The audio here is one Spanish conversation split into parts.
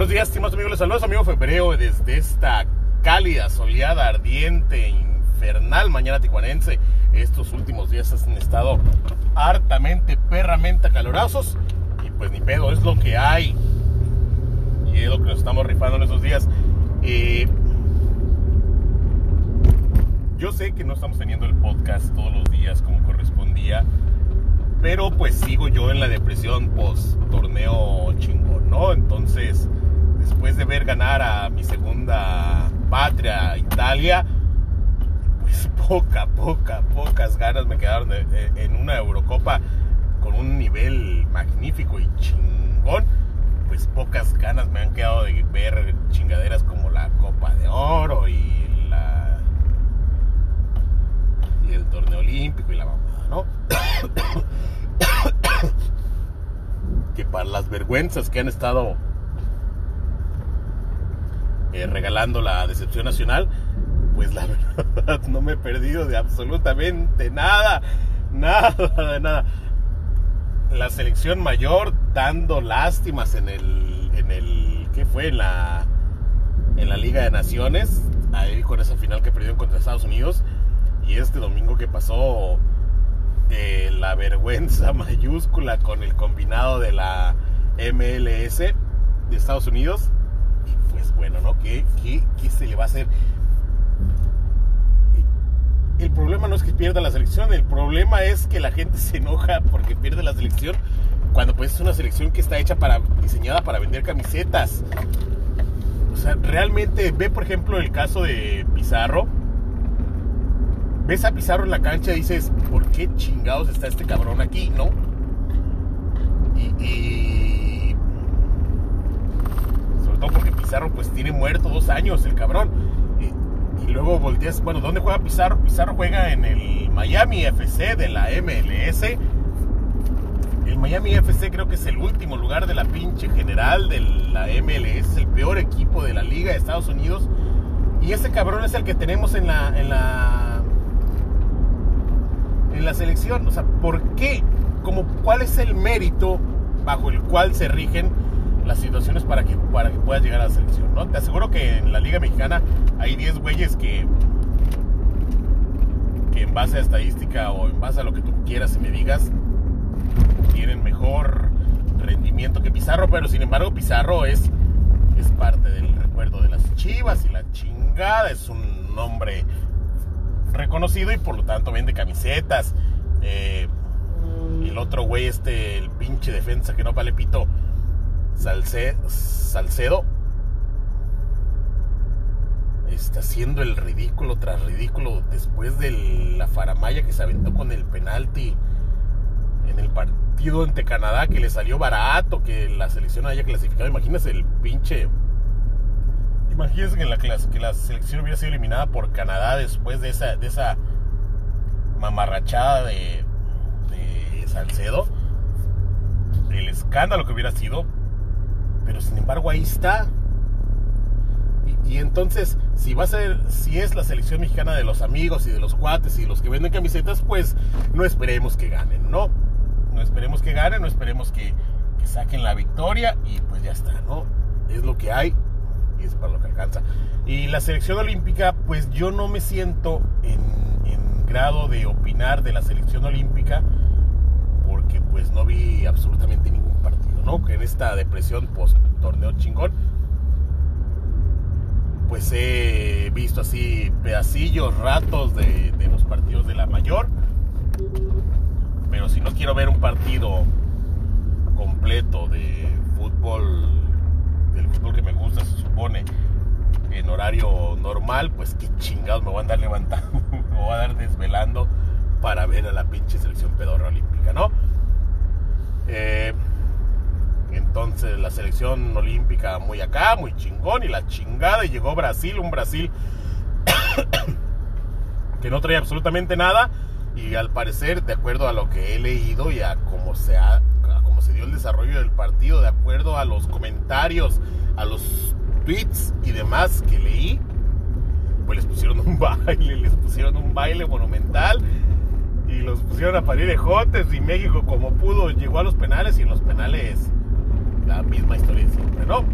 Buenos días, estimados amigos. Les saludos, amigo Febrero, desde esta cálida, soleada, ardiente, infernal mañana tijuanense. Estos últimos días han estado hartamente, perramente acalorados. Y pues ni pedo, es lo que hay. Y es lo que nos estamos rifando en esos días. Eh, yo sé que no estamos teniendo el podcast todos los días como correspondía. Pero pues sigo yo en la depresión post torneo chingón, ¿no? Entonces, después de ver ganar a mi segunda patria, Italia, pues poca, poca, pocas ganas me quedaron en una Eurocopa con un nivel magnífico y chingón. Pues pocas ganas me han quedado de ver chingaderas como la Copa de Oro y la y el torneo olímpico y la mamada, ¿no? que para las vergüenzas que han estado eh, regalando la decepción nacional, pues la verdad no me he perdido de absolutamente nada, nada, de nada. La selección mayor dando lástimas en el, en el, ¿qué fue? En la, en la Liga de Naciones, ahí con esa final que perdieron contra Estados Unidos, y este domingo que pasó la vergüenza mayúscula con el combinado de la MLS de Estados Unidos. Bueno, ¿no? ¿Qué, qué, se le va a hacer? El problema no es que pierda la selección, el problema es que la gente se enoja porque pierde la selección cuando pues es una selección que está hecha para diseñada para vender camisetas. O sea, realmente ve por ejemplo el caso de Pizarro ves a Pizarro en la cancha y dices, ¿por qué chingados está este cabrón aquí, no? Y, porque Pizarro pues tiene muerto dos años el cabrón. Y, luego volteas, bueno, ¿dónde juega Pizarro? Pizarro juega en el Miami FC de la MLS. El Miami FC creo que es el último lugar de la pinche general de la MLS, el peor equipo de la liga de Estados Unidos. Y ese cabrón es el que tenemos en la, en la en la selección. O sea, ¿por qué? Como, ¿Cuál es el mérito bajo el cual se rigen las situaciones para que, para que puedas llegar a la selección? ¿no? Te aseguro que en la Liga Mexicana hay 10 güeyes que, que en base a estadística o en base a lo que tú quieras y me digas, tienen mejor rendimiento que Pizarro, pero sin embargo Pizarro es, es parte del recuerdo de las Chivas y la chingada, es un nombre reconocido y por lo tanto vende camisetas. Eh, el otro güey, este, el pinche defensa que no vale pito, Salcedo, está haciendo el ridículo tras ridículo después de la faramaya que se aventó con el penalti en el partido ante Canadá que le salió barato, que la selección haya clasificado. Imagínese el pinche Imagínense que la, selección hubiera sido eliminada por Canadá después de esa, de mamarrachada de Salcedo. El escándalo que hubiera sido. Pero sin embargo ahí está. Y, entonces, si va a ser, si es la selección mexicana de los amigos y de los cuates y los que venden camisetas, pues no esperemos que ganen, ¿no? No esperemos que ganen, no esperemos que, que saquen la victoria y pues ya está, ¿no? Es lo que hay es para lo que alcanza. Y la selección olímpica, pues yo no me siento en, grado de opinar de la selección olímpica porque pues no vi absolutamente ningún ¿no? Que en esta depresión post torneo chingón pues he visto así pedacillos, ratos de, de los partidos de la mayor. Pero si no quiero ver un partido completo de fútbol del fútbol que me gusta, se supone, en horario normal, pues qué chingados me voy a andar levantando, me voy a dar desvelando para ver a la pinche selección pedorra olímpica, ¿no? Eh, entonces la selección olímpica muy acá, muy chingón y la chingada y llegó Brasil, un Brasil que no trae absolutamente nada y al parecer, de acuerdo a lo que he leído y a cómo se ha se dio el desarrollo del partido, de acuerdo a los comentarios, a los tweets y demás que leí, pues les pusieron un baile, les pusieron un baile monumental y los pusieron a parir ejotes y México como pudo llegó a los penales y en los penales la misma historia de siempre, ¿no?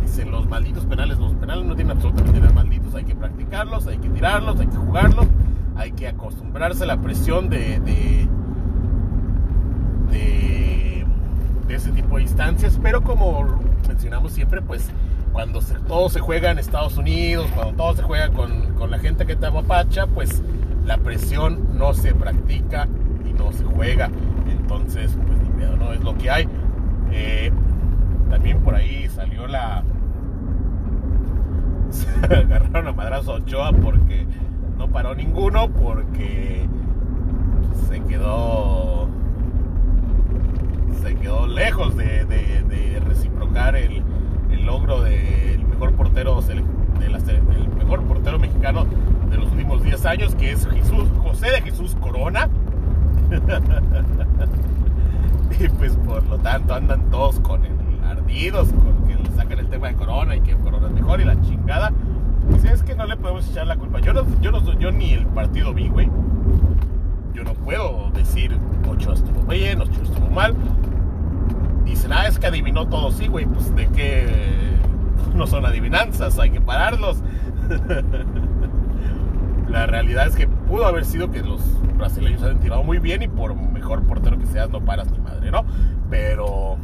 dicen los malditos penales, los penales no tienen absolutamente nada malditos, hay que practicarlos, hay que tirarlos, hay que jugarlos, hay que acostumbrarse a la presión de, de, de, ese tipo de instancias, pero como mencionamos siempre, pues cuando todo se juega en Estados Unidos, cuando todo se juega con, con la gente que te apapacha, pues la presión no se practica y no se juega. Entonces, pues ni ¿no? Es lo que hay. Eh, también por ahí salió la. Se agarraron a madrazo Ochoa porque no paró ninguno, porque se quedó. Se quedó lejos de, reciprocar el, logro del mejor portero de mejor portero mexicano de los últimos 10 años, que es Jesús, José de Jesús Corona. y pues por lo tanto andan todos con el ardidos, con que le sacan el tema de Corona y que Corona es mejor y la chingada. Dice, es que no le podemos echar la culpa. Yo no, yo yo ni el partido vi, güey. Yo no puedo decir Ocho estuvo bien, Ocho estuvo mal. Dicen, ah, es que adivinó todo, sí, güey. Pues de qué no son adivinanzas, hay que pararlos. la realidad es que pudo haber sido que los brasileños hayan tirado muy bien y por mejor portero que seas no paras ni ¿no? Pero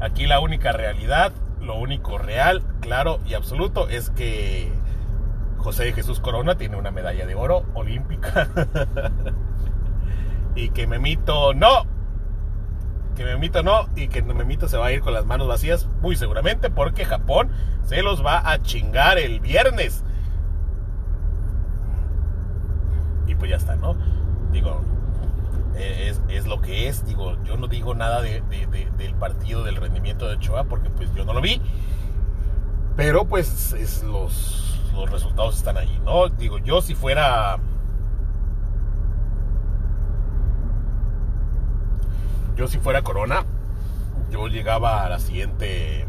aquí la única realidad, lo único real, claro y absoluto es que José Jesús Corona tiene una medalla de oro olímpica. y que Memito no. Que Memito no. Y que Memito se va a ir con las manos vacías, muy seguramente, porque Japón se los va a chingar el viernes. y pues ya está, ¿no? Digo, es, lo que es, digo, yo no digo nada de, del partido, del rendimiento de Ochoa, porque pues yo no lo vi, pero pues es los, los resultados están ahí, ¿no? Digo, yo si fuera... Yo si fuera Corona, yo llegaba a la siguiente...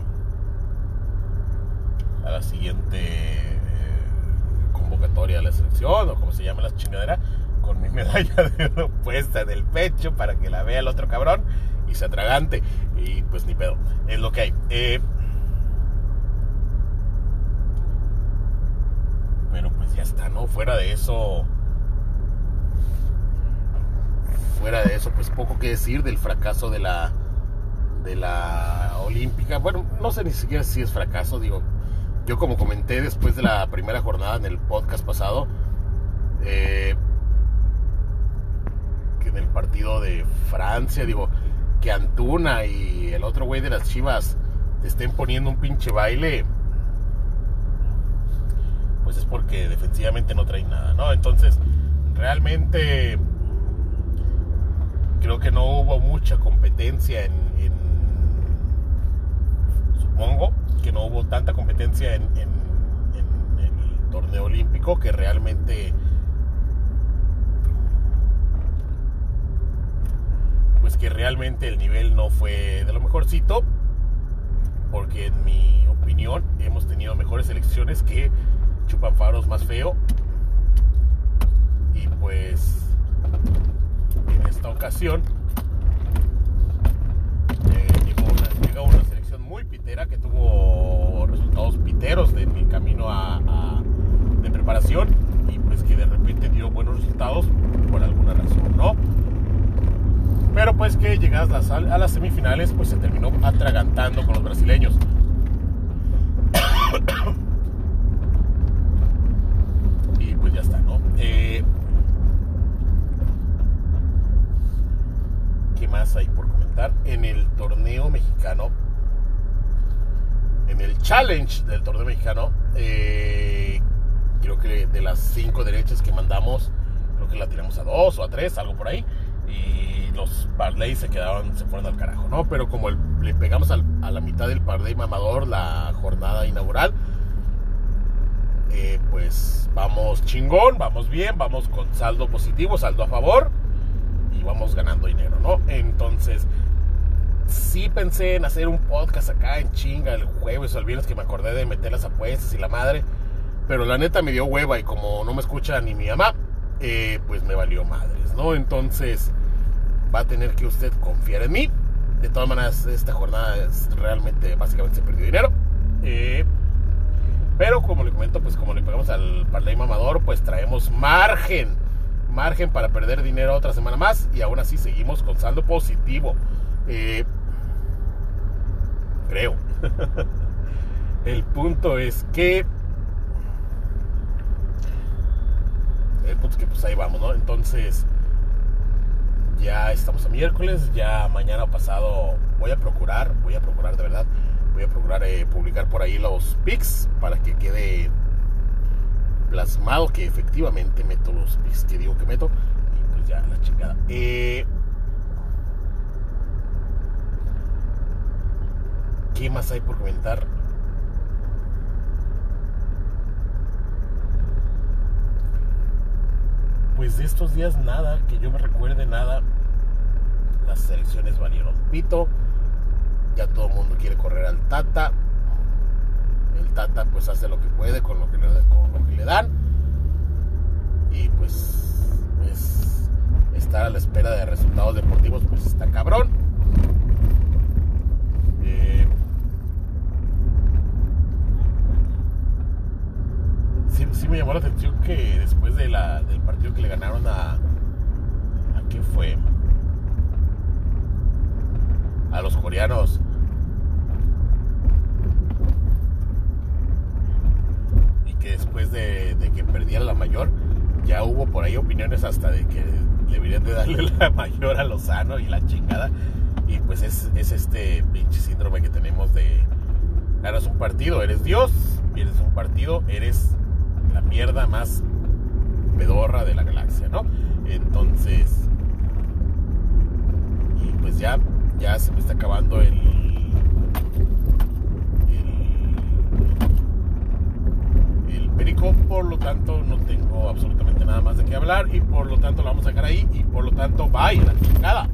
A la siguiente convocatoria a la selección o como se llama la chingadera, con mi medalla de oro puesta en el pecho para que la vea el otro cabrón y se atragante. Y pues ni pedo, es lo que hay. Eh, pero pues ya está, ¿no? Fuera de eso. Fuera de eso, pues poco que decir del fracaso de la de la olímpica. Bueno, no sé ni siquiera si es fracaso, digo, yo como comenté después de la primera jornada en el podcast pasado, eh, que en el partido de Francia, digo, que Antuna y el otro güey de las Chivas te estén poniendo un pinche baile, pues es porque defensivamente no traen nada, ¿no? Entonces, realmente creo que no hubo mucha competencia en, en supongo, que no hubo tanta competencia en, el torneo olímpico que realmente que realmente el nivel no fue de lo mejorcito porque en mi opinión hemos tenido mejores selecciones que Chupafaros más feo y pues en esta ocasión eh, llegó una, una muy pitera que tuvo resultados piteros de mi camino a, de preparación y pues que de repente dio buenos resultados por alguna razón, ¿no? Pero pues que llegadas a las semifinales pues se terminó atragantando con los brasileños. y pues ya está, ¿no? Eh, ¿Qué más hay por comentar? En el torneo mexicano en el challenge del torneo mexicano, eh, creo que de las cinco derechas que mandamos, creo que la tiramos a dos o a tres, algo por ahí. Y los parlay se quedaron, se fueron al carajo, ¿no? Pero como le pegamos a la mitad del parlay mamador la jornada inaugural, eh, pues vamos chingón, vamos bien, vamos con saldo positivo, saldo a favor y vamos ganando dinero, ¿no? Entonces, sí pensé en hacer un podcast acá en chinga el jueves o el viernes que me acordé de meter las apuestas y la madre. Pero la neta me dio hueva y como no me escucha ni mi mamá, eh, pues me valió madres, ¿no? Entonces va a tener que usted confiar en mí De todas maneras, esta jornada es realmente, básicamente se perdió dinero. Eh, pero como le comento, pues como le pegamos al parlay mamador, pues traemos margen. Margen para perder dinero otra semana más. Y aún así seguimos con saldo positivo. Eh, creo. El punto es que. El punto es que pues ahí vamos, ¿no? Entonces. Ya estamos a miércoles. Ya mañana pasado voy a procurar. Voy a procurar de verdad. Voy a procurar eh, publicar por ahí los pics para que quede plasmado que efectivamente meto los pics que digo que meto. Y pues ya la chingada. Eh, ¿Qué más hay por comentar? Pues de estos días nada, que yo me recuerde nada. Las selecciones valieron pito. Ya todo el mundo quiere correr al Tata. El Tata pues hace lo que puede con lo que le, dan. Y pues estar a la espera de resultados deportivos pues está cabrón. Eh, me llamó la atención que después del partido que le ganaron a. ¿A qué fue? A los coreanos. Y que después de, que perdiera la mayor, ya hubo por ahí opiniones hasta de que deberían de darle la mayor a Lozano y la chingada. Y pues es, es este pinche síndrome que tenemos de ganas un partido, eres Dios, pierdes un partido, eres mierda más pedorra de la galaxia, ¿no? Entonces, y pues ya, ya se me está acabando el, el, el perico, por lo tanto no tengo absolutamente nada más de qué hablar y por lo tanto lo vamos a sacar ahí y por lo tanto, bye, la chingada.